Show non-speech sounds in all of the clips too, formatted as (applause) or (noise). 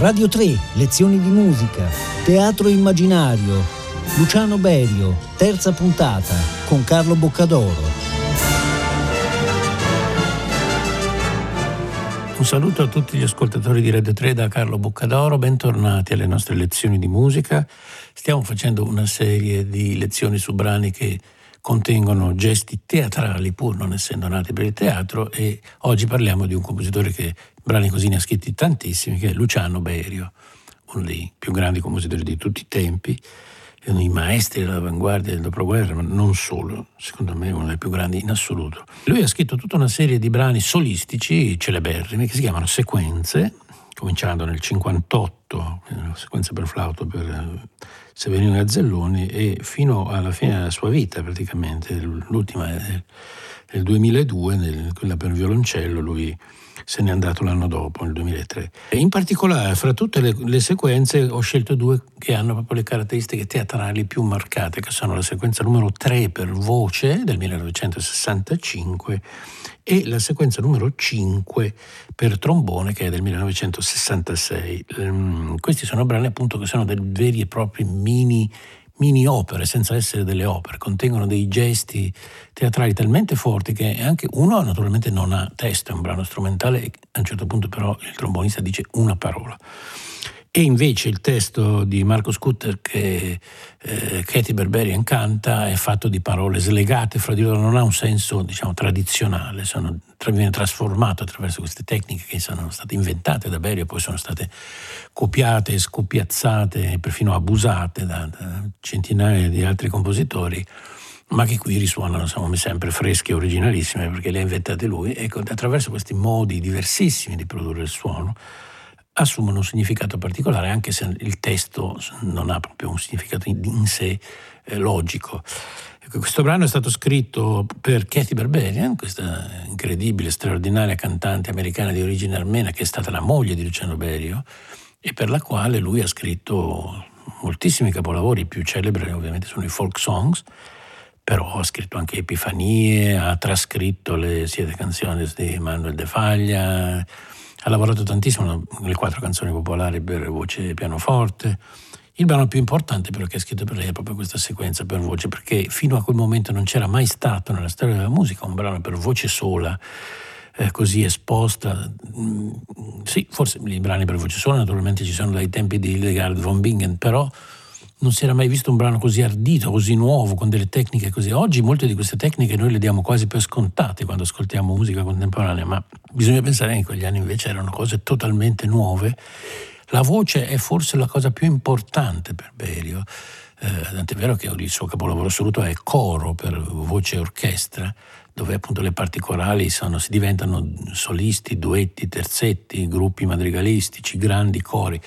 Radio 3, lezioni di musica, teatro immaginario, Luciano Berio, terza puntata, con Carlo Boccadoro. Un saluto a tutti gli ascoltatori di Radio 3 da Carlo Boccadoro, bentornati alle nostre lezioni di musica. Stiamo facendo una serie di lezioni su brani che contengono gesti teatrali pur non essendo nati per il teatro e oggi parliamo di un compositore che brani così ne ha scritti tantissimi, che è Luciano Berio, uno dei più grandi compositori di tutti i tempi, uno dei maestri dell'avanguardia del dopoguerra, ma non solo, secondo me uno dei più grandi in assoluto. Lui ha scritto tutta una serie di solistici celeberrimi che si chiamano sequenze, cominciando nel 58, una sequenza per flauto per eh, Severino Gazzelloni e fino alla fine della sua vita praticamente, l'ultima è nel 2002, quella per violoncello, lui se n'è andato l'anno dopo, nel 2003. E in particolare, fra tutte le, le, sequenze, ho scelto due che hanno proprio le caratteristiche teatrali più marcate, che sono la sequenza numero 3 per voce del 1965 e la sequenza numero 5 per trombone che è del 1966. Um, questi sono brani appunto che sono dei veri e propri mini mini opere senza essere delle opere, contengono dei gesti teatrali talmente forti che anche uno naturalmente non ha testo, è un brano strumentale a un certo punto però il trombonista dice una parola. E invece il testo di Marco Scooter che eh, Katie Berberian canta è fatto di parole slegate fra di loro, non ha un senso diciamo, tradizionale, sono, viene trasformato attraverso queste tecniche che sono state inventate da Berio e poi sono state copiate, scoppiazzate e perfino abusate da, da centinaia di altri compositori ma che qui risuonano insomma, sempre fresche e originalissime perché le ha inventate lui e attraverso questi modi diversissimi di produrre il suono assumono un significato particolare, anche se il testo non ha proprio un significato in sé eh, logico. Ecco, questo brano è stato scritto per Kathy Berberian, questa incredibile, straordinaria cantante americana di origine armena che è stata la moglie di Luciano Berio e per la quale lui ha scritto moltissimi capolavori, i più celebri ovviamente sono i folk songs, però ha scritto anche Epifanie, ha trascritto le siete canzoni di Manuel De Faglia, ha lavorato tantissimo nelle quattro canzoni popolari per voce e pianoforte. Il brano più importante però che ha scritto per lei è proprio questa sequenza per voce, perché fino a quel momento non c'era mai stato nella storia della musica un brano per voce sola, eh, così esposta. Mm, sì, forse i brani per voce sola naturalmente ci sono dai tempi di Hildegard von Bingen, però non si era mai visto un brano così ardito, così nuovo, con delle tecniche così. Oggi molte di queste tecniche noi le diamo quasi per scontate quando ascoltiamo musica contemporanea, ma bisogna pensare che in quegli anni invece erano cose totalmente nuove. La voce è forse la cosa più importante per Berio, eh, tant'è vero che il suo capolavoro assoluto è coro per voce e orchestra, dove appunto le parti corali sono, si diventano solisti, duetti, terzetti, gruppi madrigalistici, grandi cori.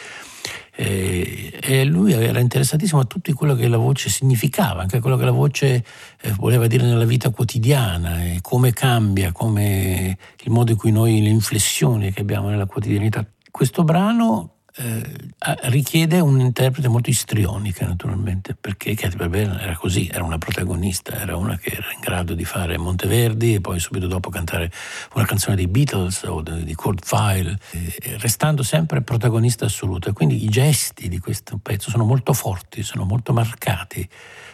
E lui era interessatissimo a tutto quello che la voce significava, anche quello che la voce eh, voleva dire nella vita quotidiana, e come cambia, come il modo in cui noi, le inflessioni che abbiamo nella quotidianità. Questo brano eh, richiede un interprete molto istrionica naturalmente, perché Katy Barber era così, era una protagonista, era una che era in grado di fare Monteverdi e poi subito dopo cantare una canzone dei Beatles o di Kurt File, eh, restando sempre protagonista assoluta. Quindi i gesti di questo pezzo sono molto forti, sono molto marcati,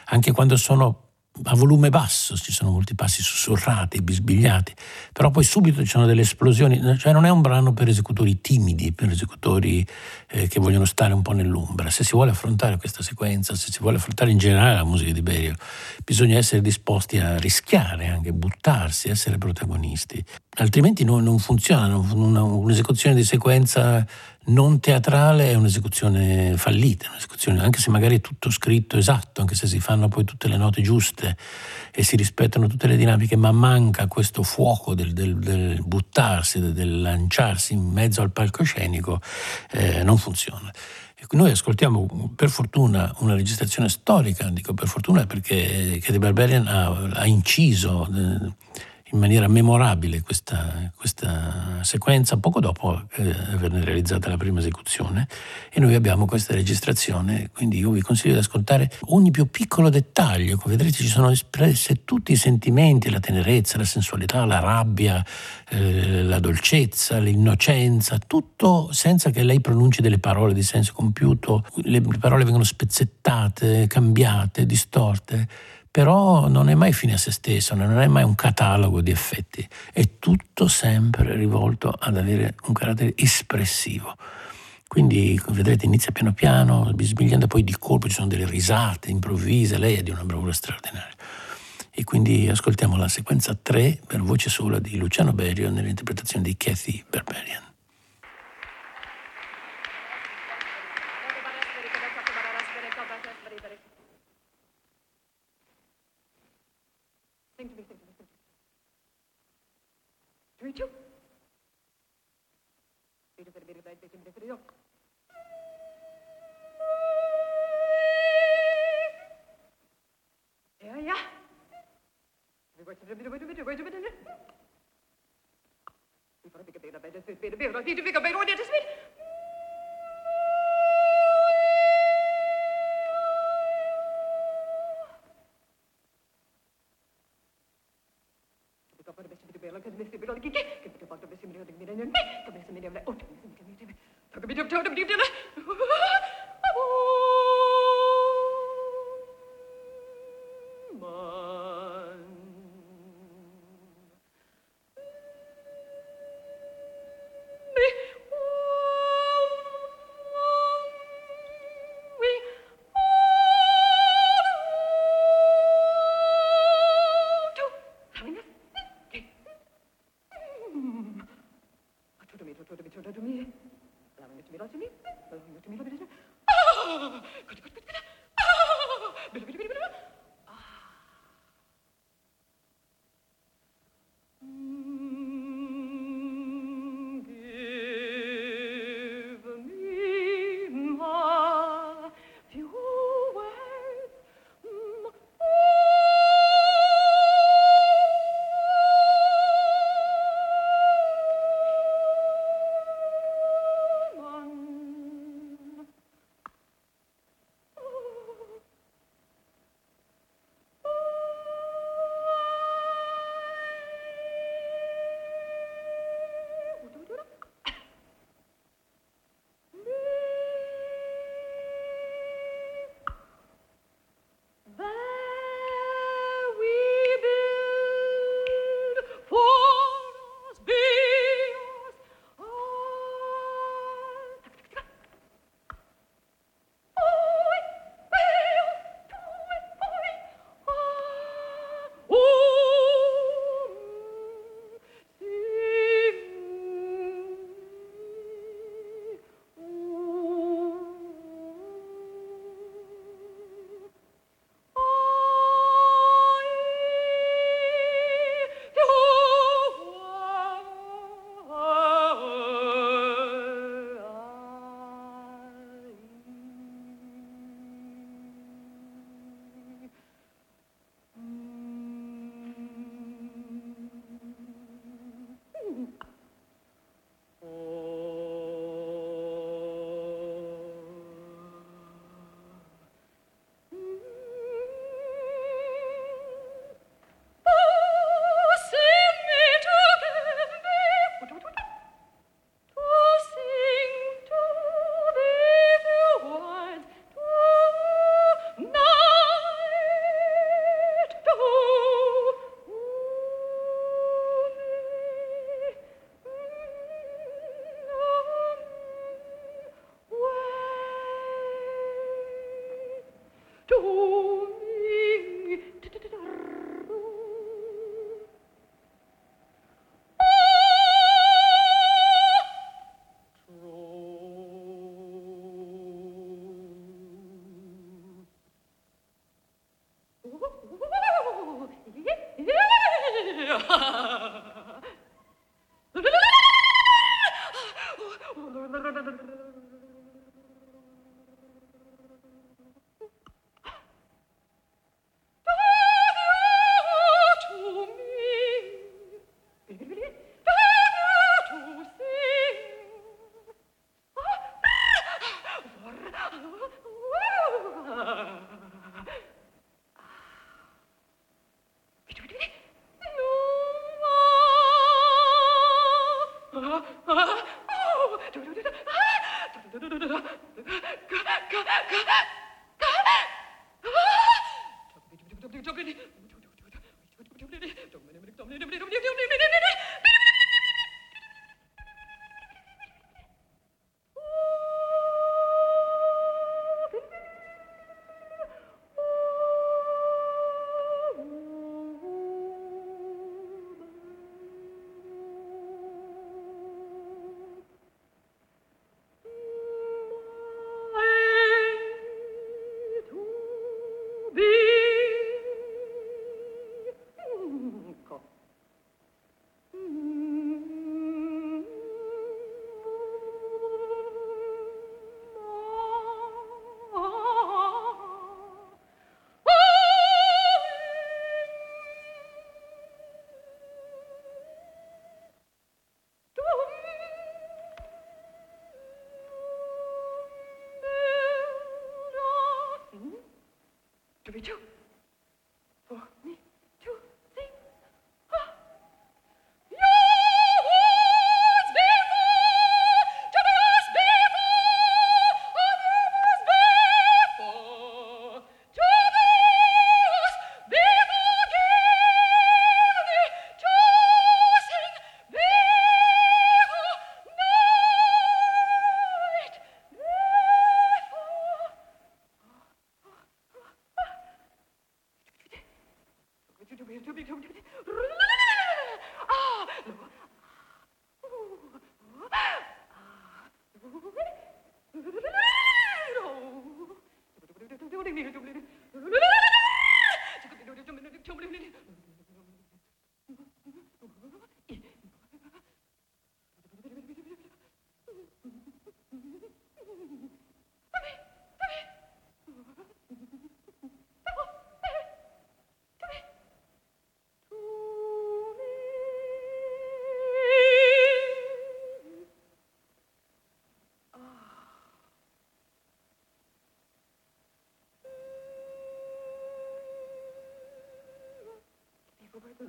anche quando sono a volume basso, ci sono molti passi sussurrati, bisbigliati, però poi subito ci sono delle esplosioni, cioè non è un brano per esecutori timidi, per esecutori eh, che vogliono stare un po' nell'ombra. Se si vuole affrontare questa sequenza, se si vuole affrontare in generale la musica di Berio, bisogna essere disposti a rischiare, anche buttarsi, essere protagonisti, altrimenti non, non funziona, una, un'esecuzione di sequenza non teatrale è un'esecuzione fallita, un'esecuzione, anche se magari è tutto scritto esatto, anche se si fanno poi tutte le note giuste e si rispettano tutte le dinamiche, ma manca questo fuoco del, del, del buttarsi, del, del, lanciarsi in mezzo al palcoscenico, eh, non funziona. Noi ascoltiamo per fortuna una registrazione storica, dico per fortuna perché Katie Barbarian ha, ha inciso. In maniera memorabile questa, questa sequenza. Poco dopo eh, averne realizzata la prima esecuzione e noi abbiamo questa registrazione, quindi io vi consiglio di ascoltare ogni più piccolo dettaglio, come vedrete ci sono espresse tutti i sentimenti, la tenerezza, la sensualità, la rabbia, eh, la dolcezza, l'innocenza, tutto senza che lei pronunci delle parole di senso compiuto, le parole vengono spezzettate, cambiate, distorte però non è mai fine a se stesso, non è mai un catalogo di effetti, è tutto sempre rivolto ad avere un carattere espressivo. Quindi vedrete inizia piano piano, bisbigliando poi di colpo ci sono delle risate improvvise, lei è di una bravura straordinaria. E quindi ascoltiamo la sequenza 3 per voce sola di Luciano Berio nell'interpretazione di Kathy Berberian. gidene. (laughs) to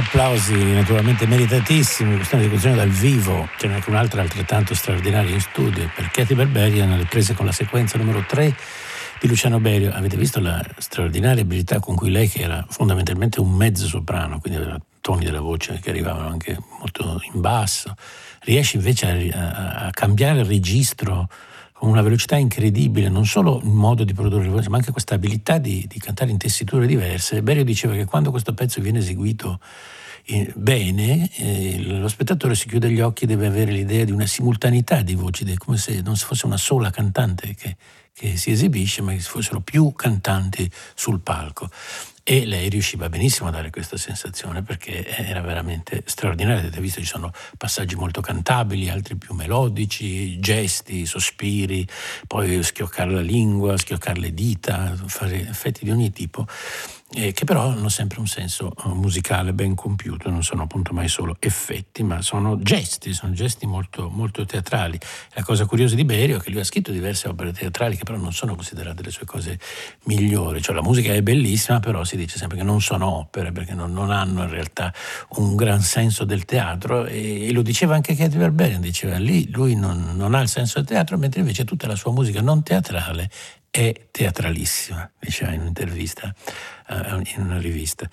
applausi naturalmente meritatissimi, questa è un'esecuzione dal vivo, ce n'è anche un'altra altrettanto straordinaria in studio per Katy Berberian, le prese con la sequenza numero 3 di Luciano Berio. Avete visto la straordinaria abilità con cui lei, che era fondamentalmente un mezzo soprano, quindi aveva toni della voce che arrivavano anche molto in basso, riesce invece a, a, a cambiare il registro con una velocità incredibile, non solo il modo di produrre le voci, ma anche questa abilità di, di cantare in tessiture diverse. Berio diceva che quando questo pezzo viene eseguito eh, bene, eh, lo spettatore si chiude gli occhi e deve avere l'idea di una simultaneità di voci, come se non fosse una sola cantante che, che si esibisce, ma che fossero più cantanti sul palco. E lei riusciva benissimo a dare questa sensazione perché era veramente straordinaria. Avete visto, ci sono passaggi molto cantabili, altri più melodici, gesti, sospiri, poi schioccare la lingua, schioccare le dita, fare effetti di ogni tipo eh, che però hanno sempre un senso eh, musicale ben compiuto, non sono appunto mai solo effetti, ma sono gesti, sono gesti molto, molto teatrali. La cosa curiosa di Berio è che lui ha scritto diverse opere teatrali che però non sono considerate le sue cose migliori, cioè la musica è bellissima, però si dice sempre che non sono opere perché non, non hanno in realtà un gran senso del teatro e, e lo diceva anche Katie Berberian, diceva lì lui non, non ha il senso del teatro, mentre invece tutta la sua musica non teatrale è teatralissima, diceva in un'intervista uh, in una rivista.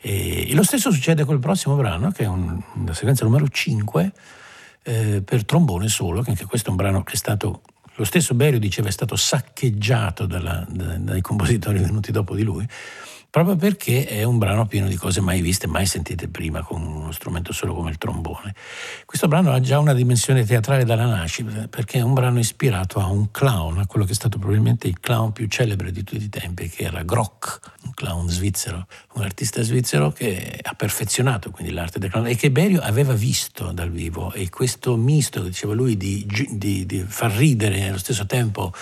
E, lo stesso succede col prossimo brano, che è un, la sequenza numero 5, eh, per trombone solo, che anche questo è un brano che è stato, lo stesso Berio diceva, è stato saccheggiato dalla, da, dai compositori venuti dopo di lui proprio perché è un brano pieno di cose mai viste, mai sentite prima con uno strumento solo come il trombone. Questo brano ha già una dimensione teatrale dalla nascita, perché è un brano ispirato a un clown, a quello che è stato probabilmente il clown più celebre di tutti i tempi, che era Grock, un clown svizzero, un artista svizzero che ha perfezionato quindi l'arte del clown e che Berio aveva visto dal vivo e questo misto, diceva lui, di, di, di far ridere e allo stesso tempo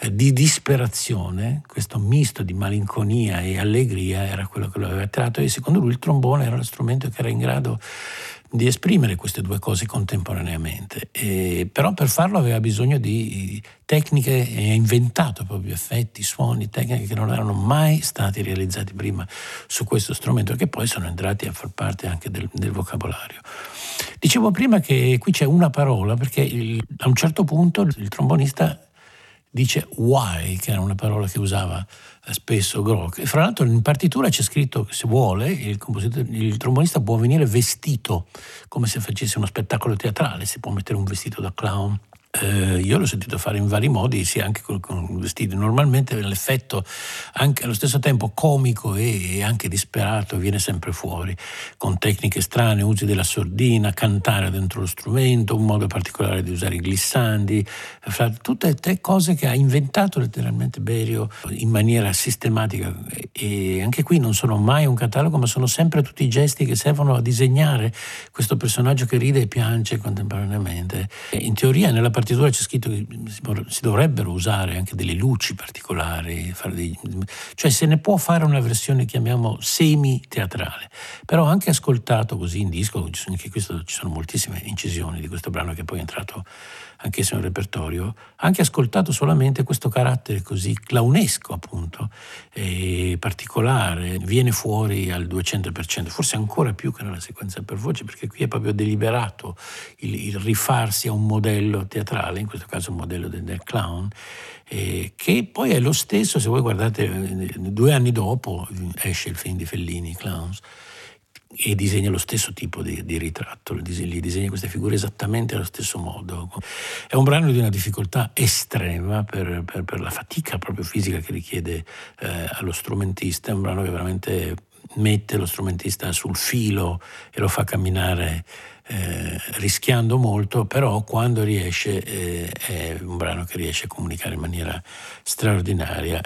eh, di disperazione, questo misto di malinconia e allegria allegria era quello che lo aveva attratto e secondo lui il trombone era lo strumento che era in grado di esprimere queste due cose contemporaneamente. E, però per farlo aveva bisogno di tecniche e ha inventato proprio effetti, suoni, tecniche che non erano mai stati realizzati prima su questo strumento che poi sono entrati a far parte anche del, del vocabolario. Dicevo prima che qui c'è una parola perché il, a un certo punto il trombonista dice why, che era una parola che usava spesso Grock. E fra l'altro in partitura c'è scritto che se vuole il, il, trombonista può venire vestito come se facesse uno spettacolo teatrale, si può mettere un vestito da clown eh, io l'ho sentito fare in vari modi, sì, anche con, con vestiti. Normalmente l'effetto, anche allo stesso tempo comico e, e, anche disperato, viene sempre fuori, con tecniche strane, usi della sordina, cantare dentro lo strumento, un modo particolare di usare i glissandi, tutte te cose che ha inventato letteralmente Berio in maniera sistematica. E anche qui non sono mai un catalogo, ma sono sempre tutti i gesti che servono a disegnare questo personaggio che ride e piange contemporaneamente. In teoria, nella partita partitura c'è scritto che si dovrebbero usare anche delle luci particolari, dei, cioè se ne può fare una versione, chiamiamo, semi-teatrale. Però anche ascoltato così in disco, anche questo, ci sono moltissime incisioni di questo brano che poi è entrato anch'esso nel repertorio, anche ascoltato solamente questo carattere così clownesco appunto, particolare, viene fuori al 200%, forse ancora più che nella sequenza per voce, perché qui è proprio deliberato il, il rifarsi a un modello teatrale, in questo caso un modello del, del clown, eh, che poi è lo stesso, se voi guardate, eh, due anni dopo esce il film di Fellini, Clowns, e disegna lo stesso tipo di, di ritratto, gli disegna queste figure esattamente allo stesso modo. È un brano di una difficoltà estrema per, per, per la fatica proprio fisica che richiede eh, allo strumentista, è un brano che veramente mette lo strumentista sul filo e lo fa camminare eh, rischiando molto, però quando riesce eh, è un brano che riesce a comunicare in maniera straordinaria.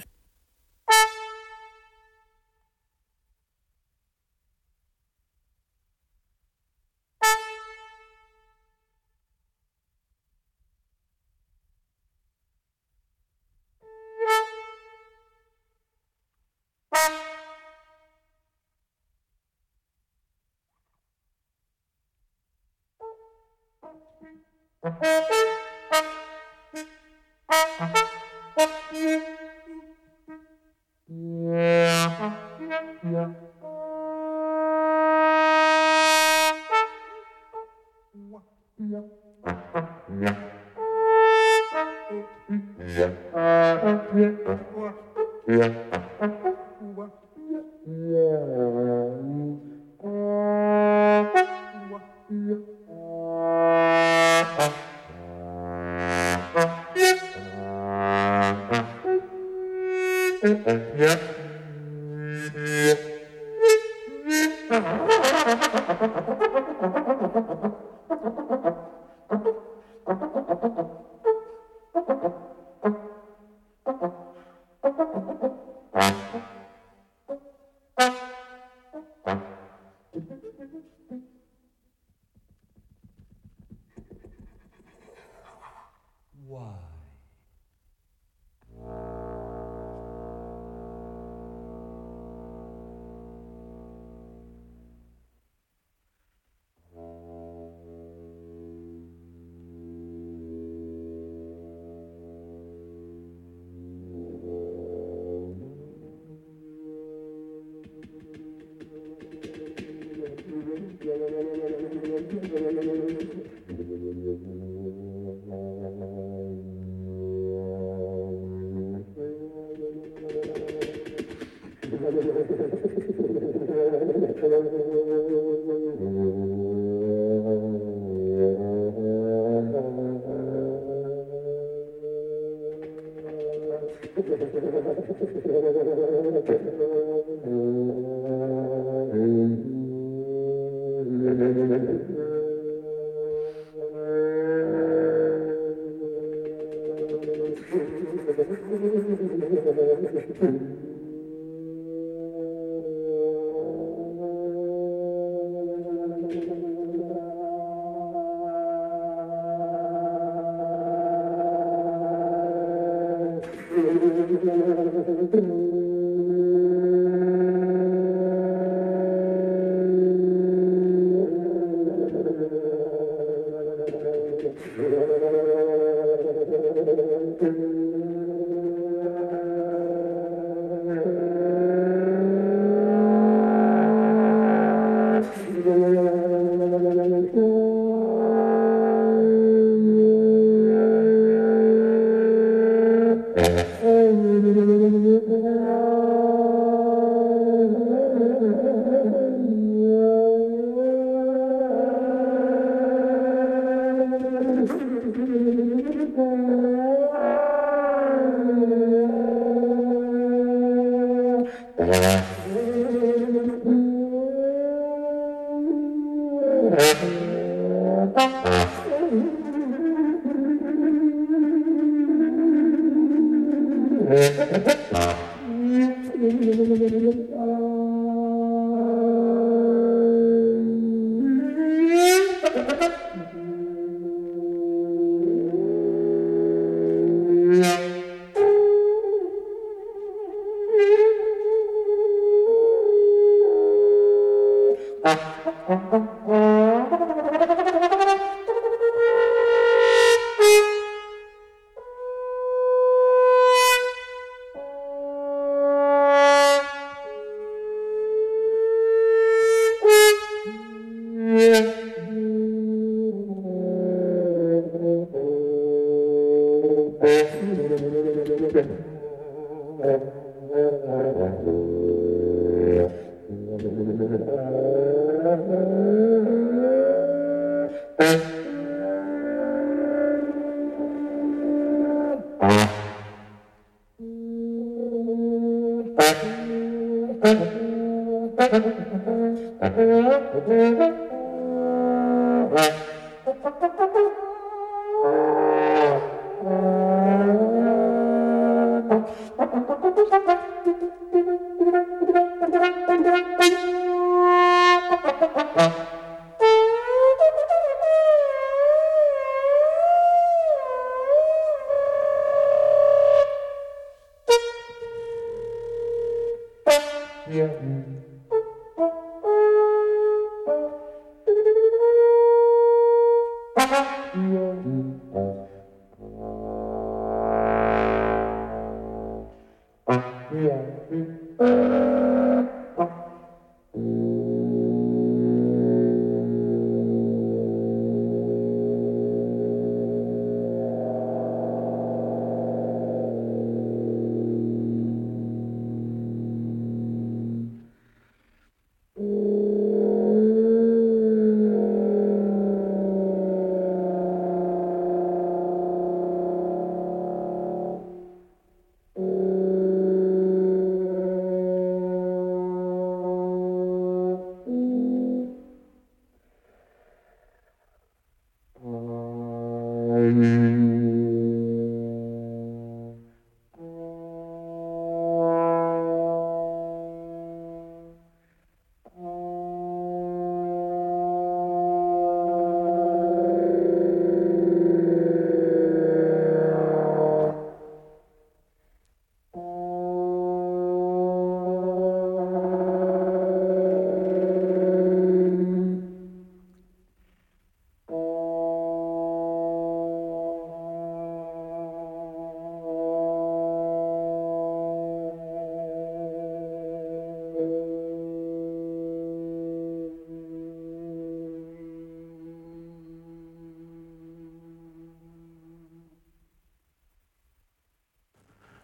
哇 Thank you.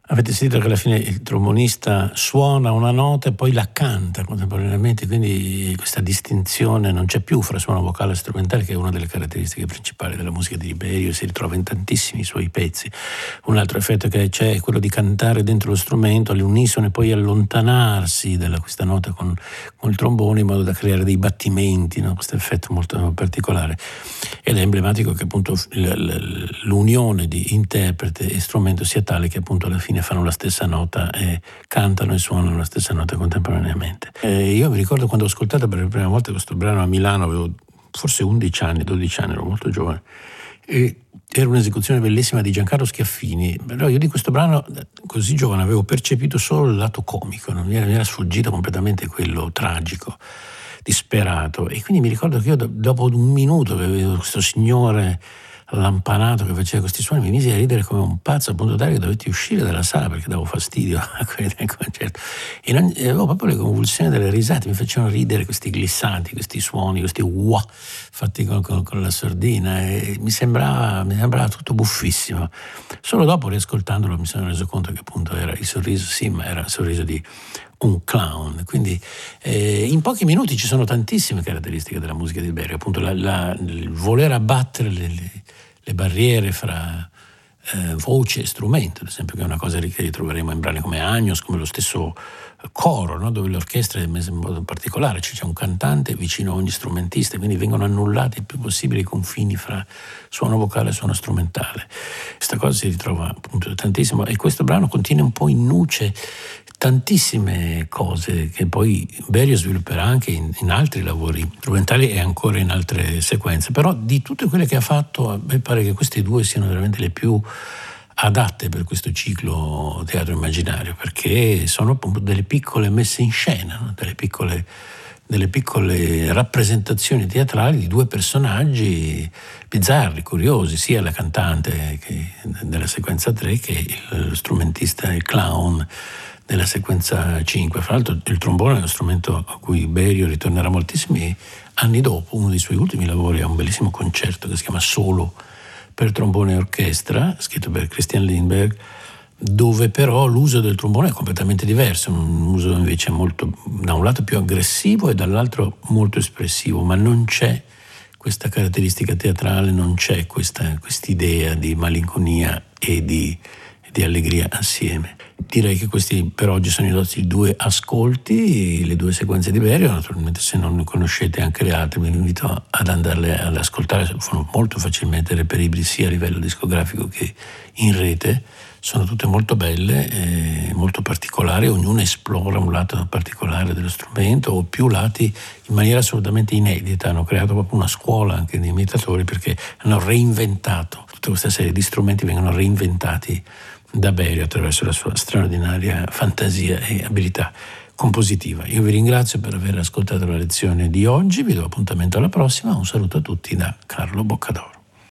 Avete sentito che alla fine il trombonista suona una nota e poi la canta contemporaneamente, quindi questa distinzione non c'è più fra suono vocale e strumentale, che è una delle caratteristiche principali della musica di Liberio, si ritrova in tantissimi suoi pezzi. Un altro effetto che c'è è quello di cantare dentro lo strumento all'unisono e poi allontanarsi da questa nota con, con, il trombone in modo da creare dei battimenti, no? questo effetto molto particolare. Ed è emblematico che appunto l'unione di interprete e strumento sia tale che appunto alla fine fine fanno la stessa nota e cantano e suonano la stessa nota contemporaneamente. E io mi ricordo quando ho ascoltato per la prima volta questo brano a Milano, avevo forse 11 anni, 12 anni, ero molto giovane, e era un'esecuzione bellissima di Giancarlo Schiaffini, però io di questo brano così giovane avevo percepito solo il lato comico, non mi era, mi era sfuggito completamente quello tragico, disperato e quindi mi ricordo che io dopo un minuto che avevo questo signore lampanato che faceva questi suoni, mi misi a ridere come un pazzo, al punto tale che dovetti uscire dalla sala perché davo fastidio (laughs) a quelli del concerto. E non, avevo proprio le convulsioni delle risate, mi facevano ridere questi glissanti, questi suoni, questi wah fatti con, con, con la sordina. E mi sembrava, mi sembrava tutto buffissimo. Solo dopo, riascoltandolo, mi sono reso conto che appunto era il sorriso, sì, ma era il sorriso di un clown. Quindi eh, in pochi minuti ci sono tantissime caratteristiche della musica di Berry, appunto la, la, il voler abbattere le, le, le barriere fra eh, voce e strumento, ad esempio, che è una cosa che ritroveremo in brani come Agnos, come lo stesso coro, no? dove l'orchestra è messa in modo particolare, cioè c'è un cantante vicino a ogni strumentista, quindi vengono annullati il più possibile i confini fra suono vocale e suono strumentale. Questa cosa si ritrova appunto tantissimo e questo brano contiene un po' in nuce tantissime cose che poi Berio svilupperà anche in, in, altri lavori strumentali e ancora in altre sequenze, però di tutte quelle che ha fatto a me pare che queste due siano veramente le più adatte per questo ciclo teatro immaginario, perché sono appunto delle piccole messe in scena, no? delle, piccole, delle piccole rappresentazioni teatrali di due personaggi bizzarri, curiosi, sia la cantante che, della sequenza 3 che lo strumentista, il clown nella sequenza 5. Fra l'altro il trombone è uno strumento a cui Berio ritornerà moltissimi anni dopo. Uno dei suoi ultimi lavori è un bellissimo concerto che si chiama Solo per trombone e orchestra, scritto per Christian Lindbergh, dove però l'uso del trombone è completamente diverso, un uso invece molto, da un lato più aggressivo e dall'altro molto espressivo, ma non c'è questa caratteristica teatrale, non c'è questa idea di malinconia e di, di allegria assieme. Direi che questi per oggi sono i nostri due ascolti, le due sequenze di Berio. Naturalmente, se non ne conoscete anche le altre, vi invito ad andarle ad ascoltare. Sono molto facilmente reperibili sia a livello discografico che in rete. Sono tutte molto belle, eh, molto particolari. Ognuna esplora un lato particolare dello strumento o più lati in maniera assolutamente inedita. Hanno creato proprio una scuola anche di imitatori perché hanno reinventato tutta questa serie di strumenti, vengono reinventati da Berio attraverso la sua straordinaria fantasia e abilità compositiva. Io vi ringrazio per aver ascoltato la lezione di oggi, vi do appuntamento alla prossima, un saluto a tutti da Carlo Boccadoro.